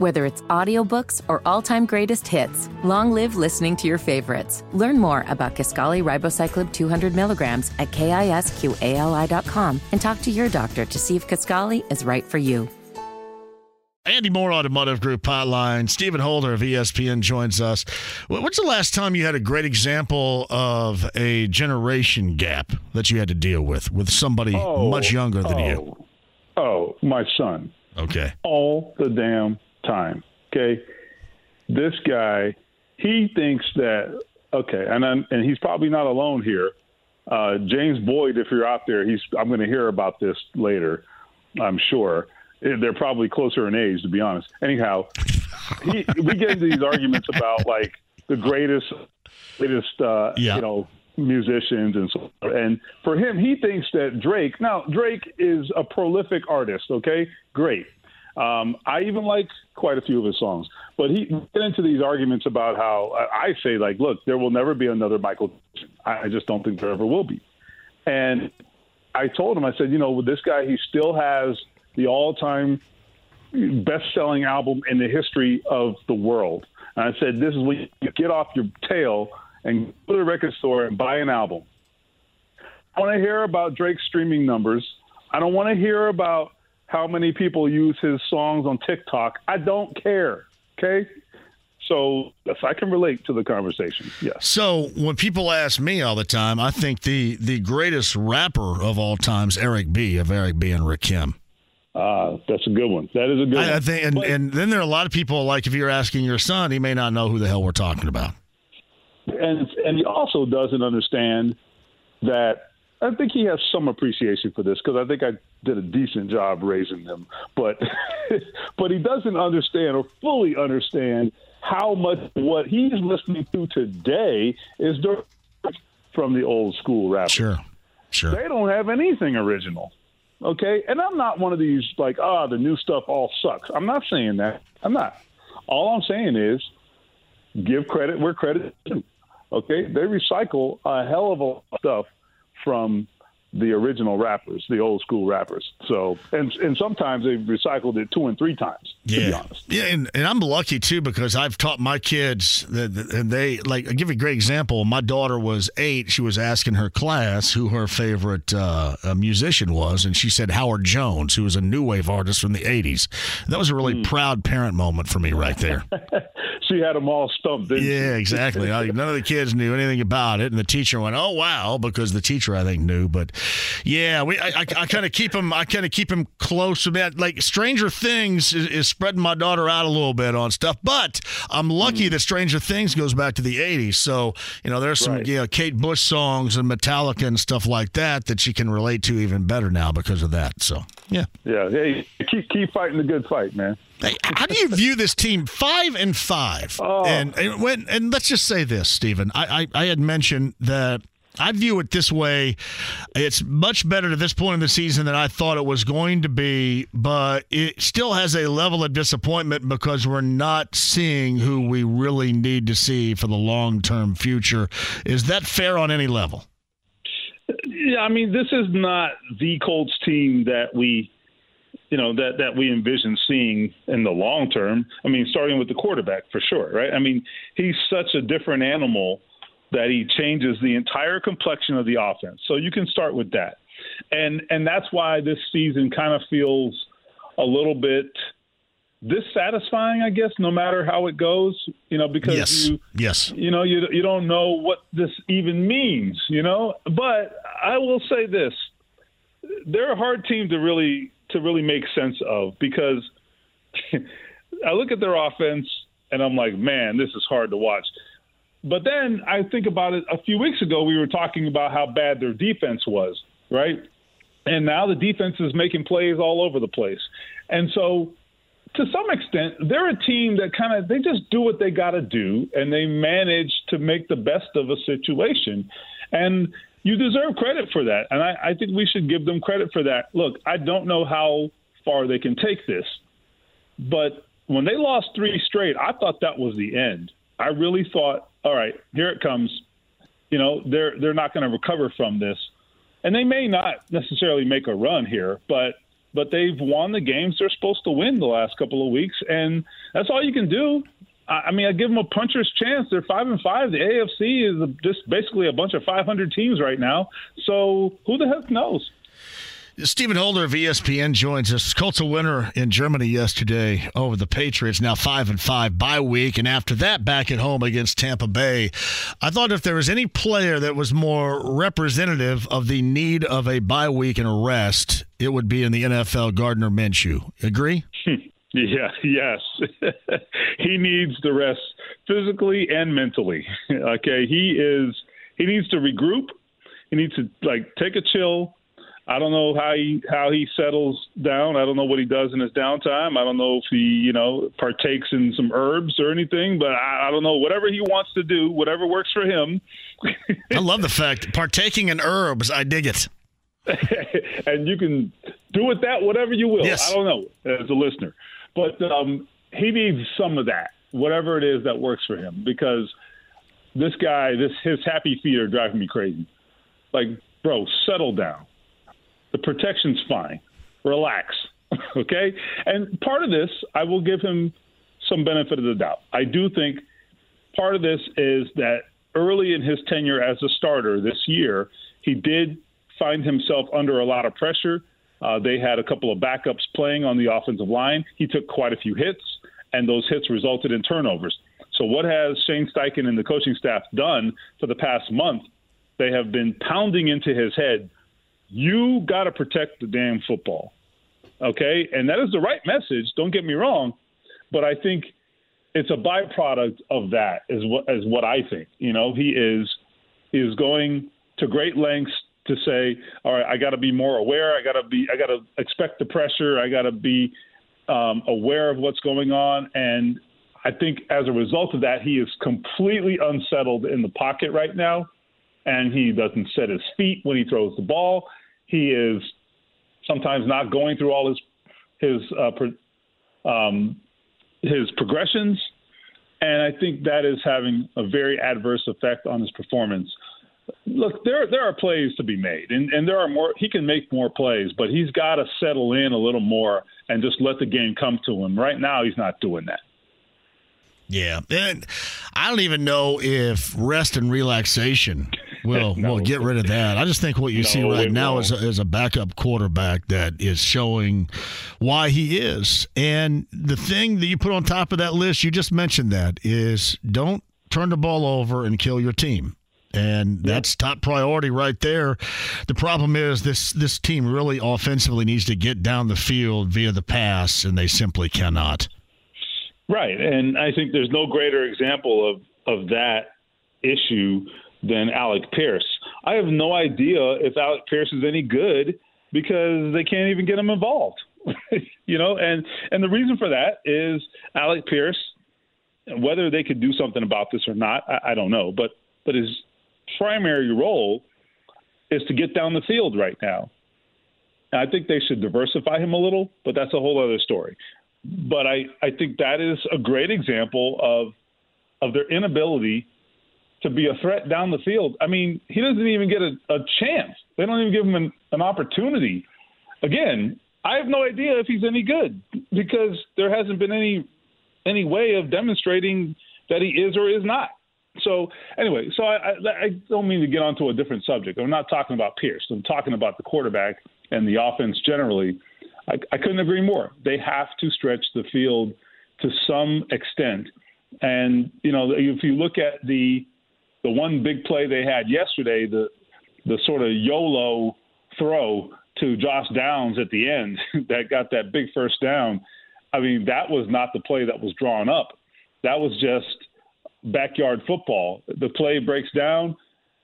Whether it's audiobooks or all-time greatest hits, long live listening to your favorites. Learn more about Kisqali Ribociclib 200 milligrams at kisqali.com and talk to your doctor to see if Kisqali is right for you. Andy Moore Automotive Group Hotline. Stephen Holder of ESPN joins us. When's the last time you had a great example of a generation gap that you had to deal with with somebody Oh, much younger than oh, you? Oh, my son. Okay. All the damn time. Okay. This guy, he thinks that okay, and I'm, and he's probably not alone here. Uh, James Boyd, if you're out there, he's I'm going to hear about this later. I'm sure they're probably closer in age, to be honest. Anyhow, he, we get into these arguments about like the greatest, greatest, uh, Yeah. you know, musicians and so. And for him, he thinks that Drake. Now, Drake is a prolific artist. Okay, great. Um, I even like quite a few of his songs, but he get into these arguments about how I say like, look, there will never be another Michael. I I just don't think there ever will be. And I told him, I said, you know, with this guy, he still has the all-time best-selling album in the history of the world. And I said, this is when you get off your tail and go to the record store and buy an album. I want to hear about Drake's streaming numbers. I don't want to hear about how many people use his songs on TikTok. I don't care. Okay. So yes, I can relate to the conversation. Yes. So when people ask me all the time, I think the the greatest rapper of all times, Eric B. of Eric B. and Rakim. Uh, that's a good one. That is a good one. I, I think, and, But- and then there are a lot of people like if you're asking your son, he may not know who the hell we're talking about. and and he also doesn't understand that I think he has some appreciation for this because I think I did a decent job raising them, but but he doesn't understand or fully understand how much what he's listening to today is from the old school rappers. Sure, sure. They don't have anything original. Okay? And I'm not one of these like, ah, the new stuff all sucks. I'm not saying that. I'm not. All I'm saying is give credit where credit is due. Okay? They recycle a hell of a lot of stuff from the original rappers, the old school rappers. So, and and sometimes they've recycled it two and three times. To be Yeah, honest. yeah, and, and I'm lucky too because I've taught my kids that, and they like. I'll give you a great example. My daughter was eight. She was asking her class who her favorite uh, musician was, and she said Howard Jones, who was a new wave artist from the '80s. That was a really Hmm. proud parent moment for me right there. She had them all stumped. Yeah, exactly. None of the kids knew anything about it, and the teacher went, "Oh wow," because the teacher I think knew. But yeah, we I, I, I kind of keep him. I kind of keep him close to that. Like Stranger Things is, is spreading my daughter out a little bit on stuff, but I'm lucky mm. that Stranger Things goes back to the '80s. So you know, there's some Right. you know Kate Bush songs and Metallica and stuff like that that she can relate to even better now because of that. So yeah. Yeah. Hey, keep keep fighting the good fight, man. How do you view this team five and five? Oh. And, and when and let's just say this, Stephen. I, I I had mentioned that I view it this way. It's much better to this point in the season than I thought it was going to be, but it still has a level of disappointment because we're not seeing who we really need to see for the long term future. Is that fair on any level? Yeah, I mean, this is not the Colts team that we, you know, that that we envision seeing in the long term. I mean, starting with the quarterback for sure, right? I mean, he's such a different animal that he changes the entire complexion of the offense. So you can start with that, and and that's why this season kind of feels a little bit dissatisfying, I guess, no matter how it goes. You know, because yes. you yes. you know you you don't know what this even means you know but i will say this they're a hard team to really to really make sense of because i look at their offense and i'm like man this is hard to watch. But then i think about it a few weeks ago we were talking about how bad their defense was right? And now the defense is making plays all over the place. And so to some extent, they're a team that kind of they just do what they got to do, and they manage to make the best of a situation. And you deserve credit for that, and I, I think we should give them credit for that. Look, I don't know how far they can take this, but when they lost three straight, I thought that was the end. I really thought, all right, here it comes. You know, they're they're not going to recover from this, and they may not necessarily make a run here, but but they've won the games they're supposed to win the last couple of weeks, and that's all you can do. I mean, I give them a puncher's chance. They're five and five. The AFC is just basically a bunch of 500 teams right now. So who the heck knows? Stephen Holder of ESPN joins us. Colts a winner in Germany yesterday over the Patriots. Now five and five bye week, and after that, back at home against Tampa Bay. I thought if there was any player that was more representative of the need of a bye week and a rest, it would be in the NFL. Gardner Minshew. Agree? Yeah. Yes. he needs the rest physically and mentally. okay. He is. He needs to regroup. He needs to like take a chill I don't know how he how he settles down. I don't know what he does in his downtime. I don't know if he you know partakes in some herbs or anything. But I, I don't know whatever he wants to do, whatever works for him. I love the fact partaking in herbs. I dig it. and you can do with that whatever you will. Yes. I don't know as a listener, but um, he needs some of that, whatever it is that works for him, because this guy, this his happy feet are driving me crazy. Like, bro, settle down the protection's fine. Relax. okay? And part of this, I will give him some benefit of the doubt. I do think part of this is that early in his tenure as a starter this year, he did find himself under a lot of pressure. Uh, they had a couple of backups playing on the offensive line. He took quite a few hits, and those hits resulted in turnovers. So, what has Shane Steichen and the coaching staff done for the past month? They have been pounding into his head you got to protect the damn football. Okay? And that is the right message, don't get me wrong, but I think it's a byproduct of that is what is what I think. You know, he is is going to great lengths to say, all right, I got to be more aware. I got to be, I got to expect the pressure. I got to be um, aware of what's going on. And I think as a result of that, he is completely unsettled in the pocket right now, and he doesn't set his feet when he throws the ball. He is sometimes not going through all his his uh, pro, um, his progressions, and I think that is having a very adverse effect on his performance. Look, there there are plays to be made, and, and there are more. He can make more plays, but he's got to settle in a little more and just let the game come to him. Right now, he's not doing that. Yeah, and I don't even know if rest and relaxation will no. will get rid of that. I just think what you no, see right now is a, is a backup quarterback that is showing why he is. And the thing that you put on top of that list, you just mentioned that is don't turn the ball over and kill your team. And that's top priority right there. The problem is this this team really offensively needs to get down the field via the pass, and they simply cannot. Right, and I think there's no greater example of of that issue than Alec Pierce. I have no idea if Alec Pierce is any good because they can't even get him involved. you know, and and the reason for that is Alec Pierce. Whether they could do something about this or not, I, I don't know. But but his primary role is to get down the field right now. I think they should diversify him a little, but that's a whole other story but I, I think that is a great example of of their inability to be a threat down the field. I mean, he doesn't even get a, a chance. They don't even give him an, an opportunity. Again, I have no idea if he's any good because there hasn't been any any way of demonstrating that he is or is not. So anyway, so I, I, I don't mean to get onto a different subject. I'm not talking about Pierce. I'm talking about the quarterback and the offense generally. I, I couldn't agree more. They have to stretch the field to some extent. And you know, if you look at the the one big play they had yesterday, the the sort of YOLO throw to Josh Downs at the end that got that big first down. I mean, that was not the play that was drawn up. That was just backyard football. The play breaks down.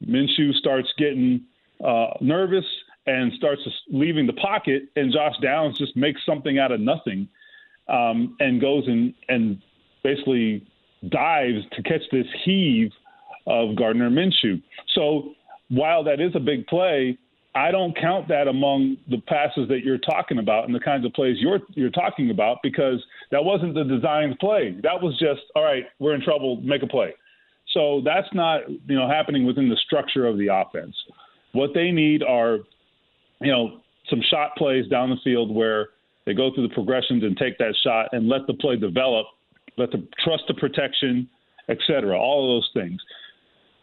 Minshew starts getting uh, nervous and starts leaving the pocket, and Josh Downs just makes something out of nothing, um, and goes and and basically dives to catch this heave of Gardner Minshew. So while that is a big play, I don't count that among the passes that you're talking about and the kinds of plays you're you're talking about because that wasn't the designed play. That was just all right. We're in trouble. Make a play. So that's not you know happening within the structure of the offense. What they need are you know, some shot plays down the field where they go through the progressions and take that shot and let the play develop, let the trust the protection, et cetera, all of those things.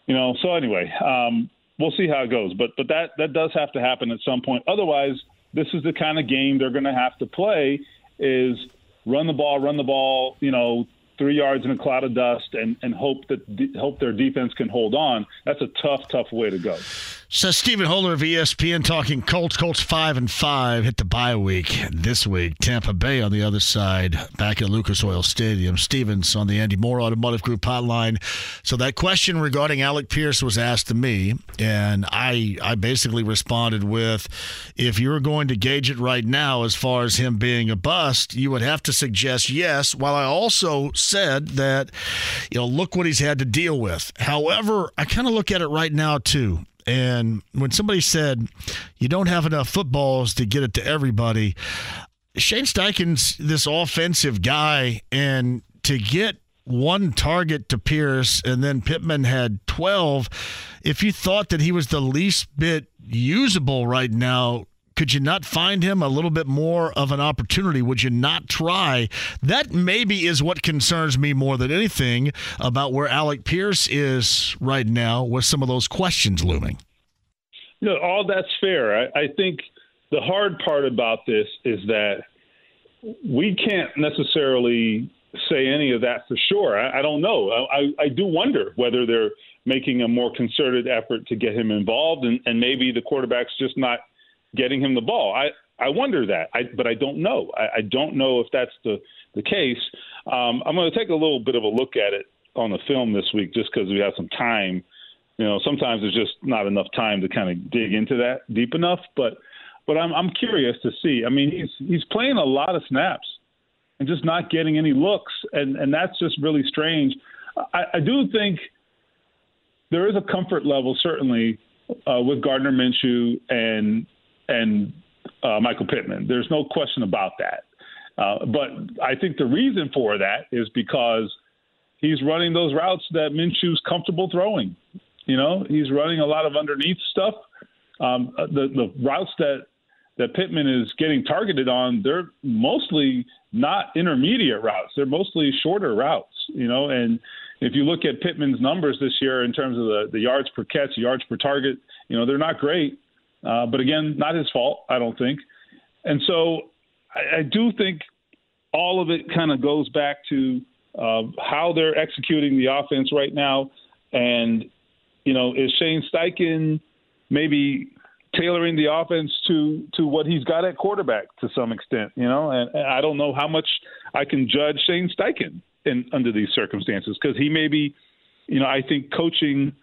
You know, so anyway, um, we'll see how it goes. But but that that does have to happen at some point. Otherwise, this is the kind of game they're going to have to play: is run the ball, run the ball, you know, three yards in a cloud of dust, and and hope that hope their defense can hold on. That's a tough, tough way to go. Says Stephen Holder of ESPN talking Colts. Colts five and five hit the bye week this week. Tampa Bay on the other side, back at Lucas Oil Stadium. Stevens on the Andy Moore Automotive Group hotline. So that question regarding Alec Pierce was asked to me, and I I basically responded with, if you're going to gauge it right now as far as him being a bust, you would have to suggest yes. While I also said that, you know, look what he's had to deal with. However, I kind of look at it right now too and when somebody said you don't have enough footballs to get it to everybody, Shane Steichen's this offensive guy, and to get one target to Pierce and then Pittman had 12, if you thought that he was the least bit usable right now, could you not find him a little bit more of an opportunity? Would you not try? That maybe is what concerns me more than anything about where Alec Pierce is right now with some of those questions looming. No, all that's fair. I, I think the hard part about this is that we can't necessarily say any of that for sure. I, I don't know. I, I do wonder whether they're making a more concerted effort to get him involved, and, and maybe the quarterback's just not – getting him the ball. I, I wonder that, I, but I don't know. I, I don't know if that's the, the case. Um, I'm going to take a little bit of a look at it on the film this week just because we have some time. You know, sometimes there's just not enough time to kind of dig into that deep enough. But but I'm I'm curious to see. I mean, he's he's playing a lot of snaps and just not getting any looks, and and that's just really strange. I, I do think there is a comfort level certainly uh, with Gardner Minshew and and uh, Michael Pittman. There's no question about that. Uh, but I think the reason for that is because he's running those routes that Minshew's comfortable throwing. You know, he's running a lot of underneath stuff. Um, uh, the the routes that that Pittman is getting targeted on, they're mostly not intermediate routes. They're mostly shorter routes. You know, and if you look at Pittman's numbers this year in terms of the, the yards per catch, yards per target, you know, they're not great. Uh, but again, not his fault, I don't think. And so I, I do think all of it kind of goes back to uh, how they're executing the offense right now. And, you know, is Shane Steichen maybe tailoring the offense to to what he's got at quarterback to some extent, you know? And, and I don't know how much I can judge Shane Steichen in under these circumstances because he may be, you know, I think coaching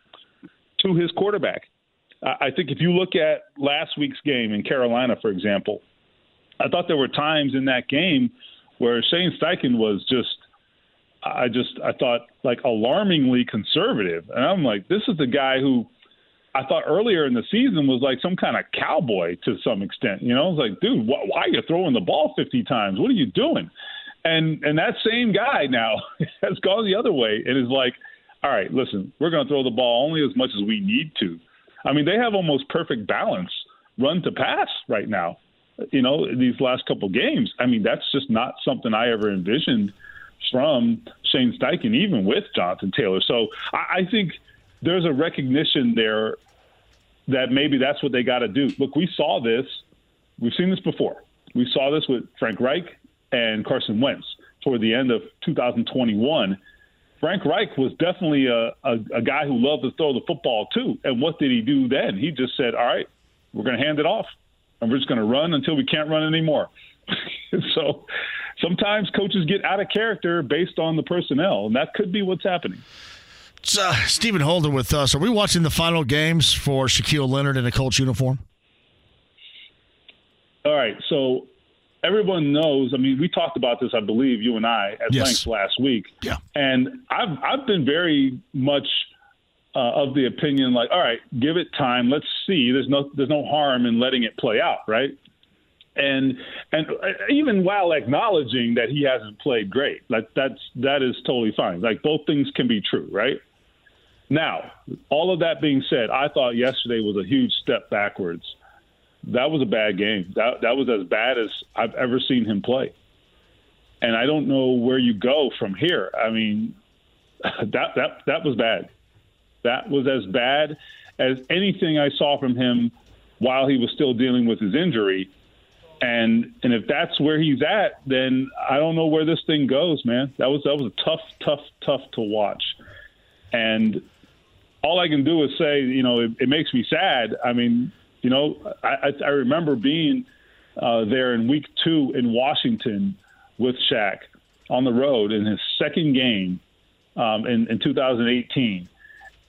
to his quarterback I think if you look at last week's game in Carolina, for example, I thought there were times in that game where Shane Steichen was just, I just, I thought like alarmingly conservative. And I'm like, this is the guy who I thought earlier in the season was like some kind of cowboy to some extent. You know, I was like, dude, wh- why are you throwing the ball 50 times? What are you doing? And and that same guy now has gone the other way and is like, all right, listen, we're going to throw the ball only as much as we need to. I mean, they have almost perfect balance run to pass right now. You know, these last couple games. I mean, that's just not something I ever envisioned from Shane Steichen, even with Jonathan Taylor. So I, I think there's a recognition there that maybe that's what they got to do. Look, we saw this. We've seen this before. We saw this with Frank Reich and Carson Wentz toward the end of 2021 Frank Reich was definitely a, a, a guy who loved to throw the football too. And what did he do then? He just said, "All right, we're going to hand it off, and we're just going to run until we can't run anymore." so sometimes coaches get out of character based on the personnel, and that could be what's happening. Uh, Stephen Holder with us. Are we watching the final games for Shaquille Leonard in a Colts uniform? All right, so everyone knows. I mean, we talked about this, I believe, you and I at yes. length last week. Yeah. And I've I've been very much uh, of the opinion, like, all right, give it time. Let's see. There's no there's no harm in letting it play out, right? And and uh, even while acknowledging that he hasn't played great, like that's that is totally fine. Like both things can be true, right? Now, all of that being said, I thought yesterday was a huge step backwards that was a bad game. That that was as bad as I've ever seen him play. And I don't know where you go from here. I mean, that that that was bad. That was as bad as anything I saw from him while he was still dealing with his injury. And and if that's where he's at, then I don't know where this thing goes, man. That was that was a tough, tough, tough to watch. And all I can do is say, you know, it, it makes me sad. I mean, you know, I, I remember being uh, there in week two in Washington with Shaq on the road in his second game um, in, in 2018.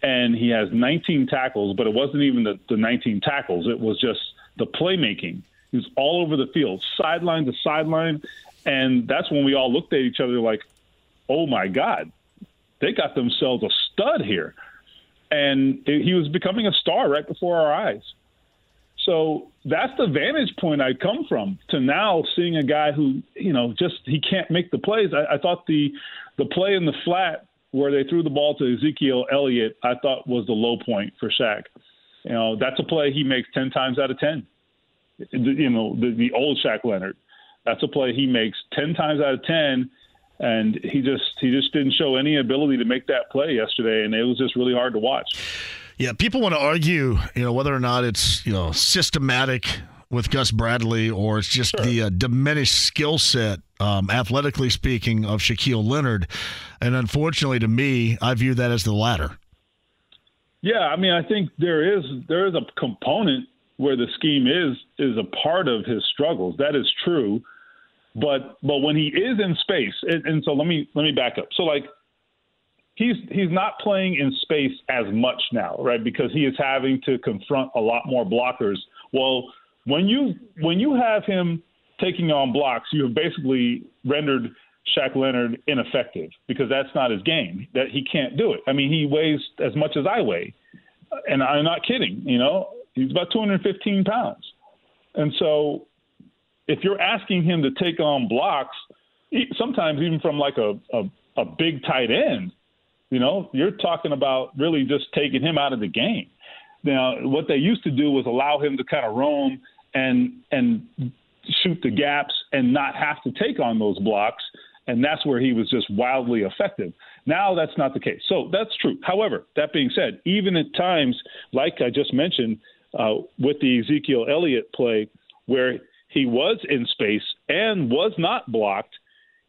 And he has 19 tackles, but it wasn't even the, the 19 tackles. It was just the playmaking. He was all over the field, sideline to sideline. And that's when we all looked at each other like, oh my God, they got themselves a stud here. And it, he was becoming a star right before our eyes. So that's the vantage point I come from to now seeing a guy who, you know, just he can't make the plays. I, I thought the the play in the flat where they threw the ball to Ezekiel Elliott, I thought was the low point for Shaq. You know, that's a play he makes ten times out of ten. You know, the, the old Shaq Leonard. That's a play he makes ten times out of ten, and he just he just didn't show any ability to make that play yesterday, and it was just really hard to watch. Yeah, people want to argue, you know, whether or not it's you know systematic with Gus Bradley or it's just sure. the uh, diminished skill set, um, athletically speaking, of Shaquille Leonard. And unfortunately, to me, I view that as the latter. Yeah, I mean, I think there is there is a component where the scheme is is a part of his struggles. That is true, but but when he is in space, and, and so let me let me back up. So like he's he's not playing in space as much now, right? Because he is having to confront a lot more blockers. Well, when you when you have him taking on blocks, you have basically rendered Shaq Leonard ineffective because that's not his game. That he can't do it. I mean, he weighs as much as I weigh, and I'm not kidding. You know, he's about 215 pounds, and so if you're asking him to take on blocks, sometimes even from like a, a, a big tight end, you know, you're talking about really just taking him out of the game. Now, what they used to do was allow him to kind of roam and and shoot the gaps and not have to take on those blocks, and that's where he was just wildly effective. Now that's not the case. So that's true. However, that being said, even at times like I just mentioned uh, with the Ezekiel Elliott play, where he was in space and was not blocked,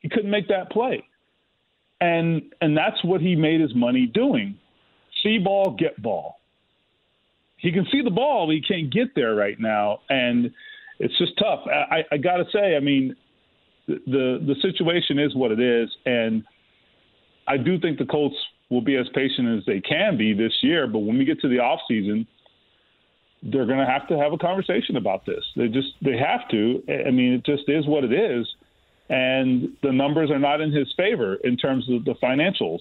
he couldn't make that play and and that's what he made his money doing. See ball, get ball. He can see the ball, but he can't get there right now, and it's just tough. I, I got to say, I mean, the the situation is what it is, and I do think the Colts will be as patient as they can be this year. But when we get to the off season, they're going to have to have a conversation about this. They just they have to. I mean, it just is what it is and the numbers are not in his favor in terms of the financials.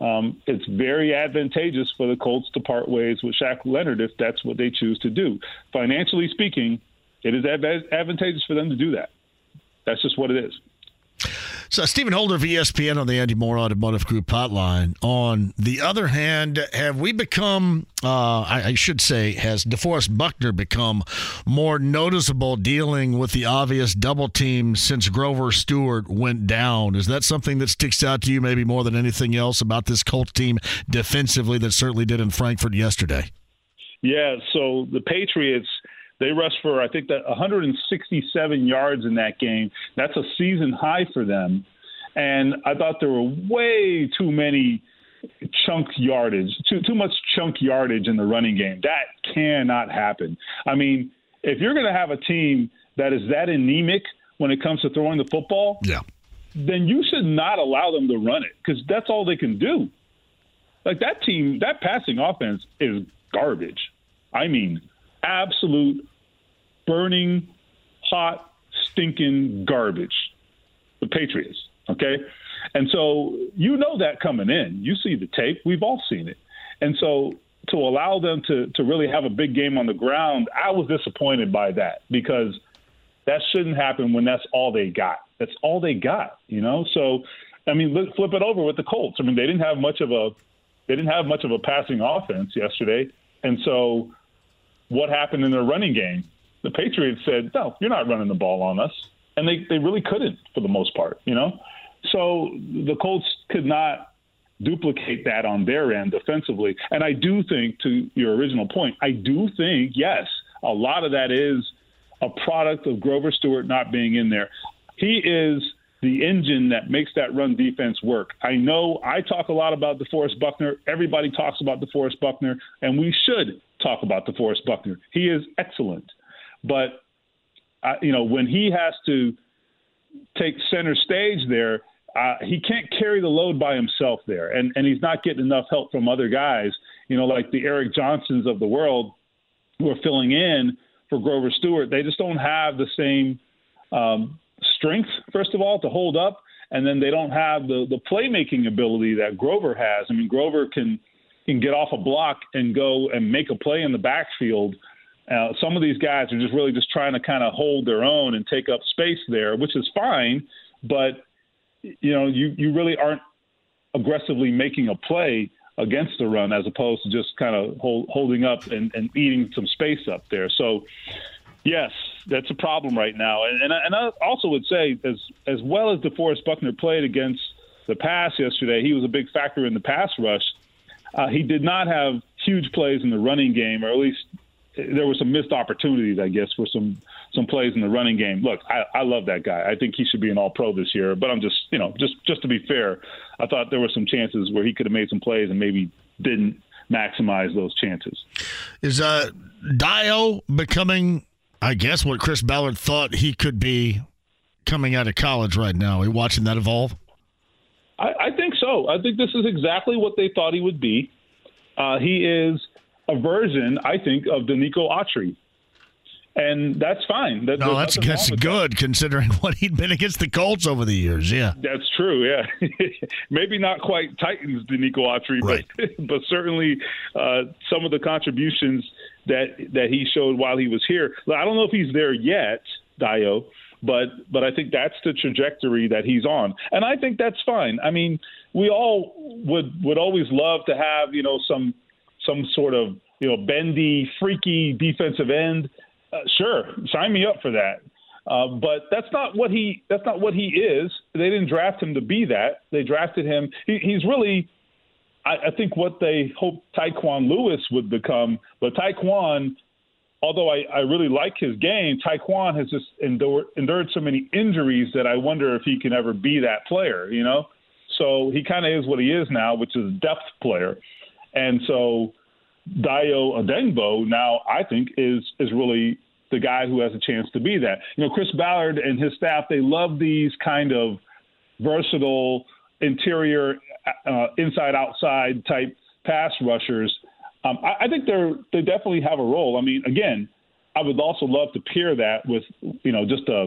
Um, it's very advantageous for the Colts to part ways with Shaq Leonard if that's what they choose to do. Financially speaking, it is advantageous for them to do that. That's just what it is. So, Stephen Holder of ESPN on the Andy Moore Automotive Group hotline. On the other hand, have we become, uh, I, I, should say, has DeForest Buckner become more noticeable dealing with the obvious double team since Grover Stewart went down? Is that something that sticks out to you maybe more than anything else about this Colts team defensively that certainly did in Frankfurt yesterday? Yeah, so the Patriots they rushed for I think that 167 yards in that game. That's a season high for them. And I thought there were way too many chunk yardage, too too much chunk yardage in the running game. That cannot happen. I mean, if you're going to have a team that is that anemic when it comes to throwing the football, yeah. then you should not allow them to run it because that's all they can do. Like that team, that passing offense is garbage. I mean, absolute burning, hot, stinking garbage. The Patriots, okay? And so you know that coming in. You see the tape. We've all seen it. And so to allow them to, to really have a big game on the ground, I was disappointed by that because that shouldn't happen when that's all they got. That's all they got, you know? So, I mean, let's flip it over with the Colts. I mean, they didn't have much of a they didn't have much of a passing offense yesterday. And so what happened in their running game? The Patriots said, "No, you're not running the ball on us," and they they really couldn't for the most part, you know. So the Colts could not duplicate that on their end defensively. And I do think, to your original point, I do think yes, a lot of that is a product of Grover Stewart not being in there. He is the engine that makes that run defense work. I know I talk a lot about DeForest Buckner. Everybody talks about DeForest Buckner, and we should talk about DeForest Buckner. He is excellent. But, uh, you know, when he has to take center stage there, uh, he can't carry the load by himself there, and, and he's not getting enough help from other guys, you know, like the Eric Johnsons of the world who are filling in for Grover Stewart. They just don't have the same um, strength, first of all, to hold up, and then they don't have the the playmaking ability that Grover has. I mean, Grover can can get off a block and go and make a play in the backfield. Uh, some of these guys are just really just trying to kind of hold their own and take up space there, which is fine. But you know, you you really aren't aggressively making a play against the run as opposed to just kind of hold, holding up and, and eating some space up there. So, yes, that's a problem right now. And, and, I, and I also would say, as as well as DeForest Buckner played against the pass yesterday, he was a big factor in the pass rush. Uh, he did not have huge plays in the running game, or at least there were some missed opportunities, I guess, for some some plays in the running game. Look, I, I love that guy. I think he should be an All Pro this year. But I'm just, you know, just just to be fair, I thought there were some chances where he could have made some plays and maybe didn't maximize those chances. Is uh, Dayo becoming, I guess, what Chris Ballard thought he could be coming out of college right now? Are you watching that evolve? I, I think so. I think this is exactly what they thought he would be. Uh, he is a version, I think, of Denico Autry. And that's fine. That, no, that's that's good that. considering what he'd been against the Colts over the years. Yeah, that's true. Yeah, maybe not quite Titans Denico Autry, right. but but certainly uh, some of the contributions that that he showed while he was here. I don't know if he's there yet, Dayo, but but I think that's the trajectory that he's on, and I think that's fine. I mean, we all would would always love to have you know some some sort of you know bendy, freaky defensive end. Uh, sure, sign me up for that. Uh, but that's not what he that's not what he is. They didn't draft him to be that. They drafted him. He, he's really, I, I think, what they hoped Tyquan Lewis would become. But Tyquan, although I, I really like his game, Tyquan has just endured, endured so many injuries that I wonder if he can ever be that player. You know, so he kind of is what he is now, which is a depth player. And so Dayo Odeyingbo now I think is is really the guy who has a chance to be that. You know, Chris Ballard and his staff they love these kind of versatile interior, uh, inside outside type pass rushers. Um, I, I think they're they definitely have a role. I mean, again, I would also love to pair that with you know just a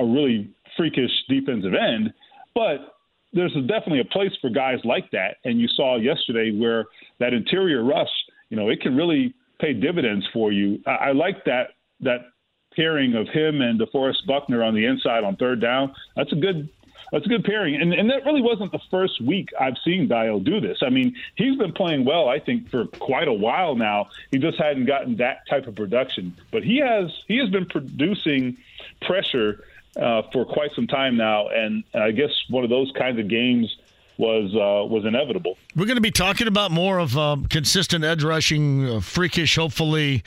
a really freakish defensive end, but there's definitely a place for guys like that. And you saw yesterday where that interior rush, you know, it can really pay dividends for you. I, I like that that pairing of him and DeForest Buckner on the inside on third down. That's a good that's a good pairing. And and that really wasn't the first week I've seen Dayo do this. I mean, he's been playing well, I think, for quite a while now. He just hadn't gotten that type of production. But he has he has been producing pressure uh, for quite some time now, and, and I guess one of those kinds of games was uh, was inevitable. We're going to be talking about more of um, consistent edge rushing, uh, freakish, hopefully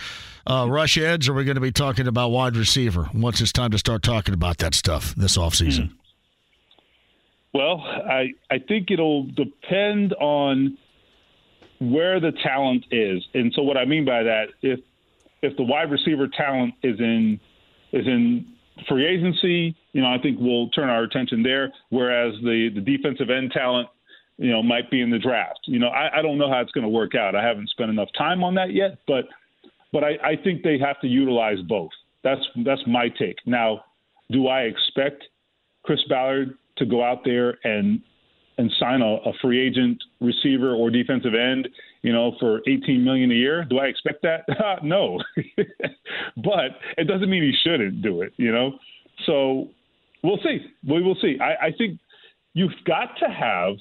uh, rush edge, or we're going to be talking about wide receiver once it's time to start talking about that stuff this offseason. Hmm. Well, I I think it'll depend on where the talent is, and so what I mean by that, if if the wide receiver talent is in is in free agency, you know, I think we'll turn our attention there. Whereas the the defensive end talent, you know, might be in the draft. You know, I, I don't know how it's going to work out. I haven't spent enough time on that yet, but but I, I think they have to utilize both. That's that's my take. Now, do I expect Chris Ballard to go out there and and sign a, a free agent receiver or defensive end, you know, for 18 million a year? Do I expect that? no, but it doesn't mean he shouldn't do it, you know. So we'll see. We will see. I, I think you've got to have.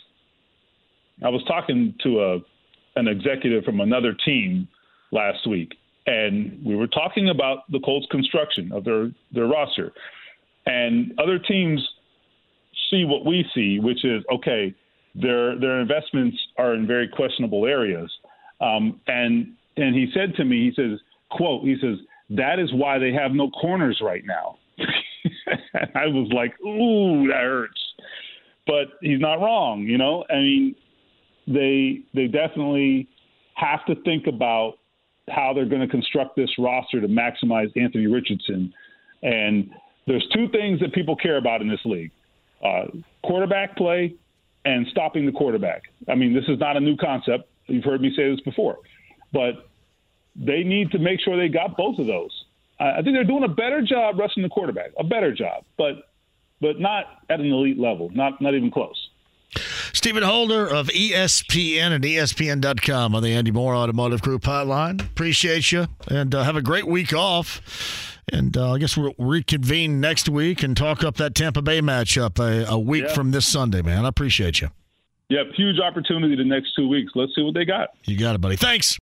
I was talking to a an executive from another team last week, and we were talking about the Colts' construction of their their roster, and other teams see what we see, which is okay. Their their investments are in very questionable areas, um, and and he said to me, he says, "quote," he says that is why they have no corners right now. I was like, "Ooh, that hurts," but he's not wrong. You know, I mean, they they definitely have to think about how they're going to construct this roster to maximize Anthony Richardson. And there's two things that people care about in this league uh, quarterback play and stopping the quarterback. I mean, this is not a new concept. You've heard me say this before. But they need to make sure they got both of those. I think they're doing a better job rushing the quarterback, a better job, but but not at an elite level, not not even close. Stephen Holder of ESPN and ESPN.com on the Andy Moore Automotive Group hotline. Appreciate you and uh, have a great week off. And uh, I guess we'll reconvene next week and talk up that Tampa Bay matchup a, a week yeah. from this Sunday, man. I appreciate you. Yep, huge opportunity the next two weeks. Let's see what they got. You got it, buddy. Thanks.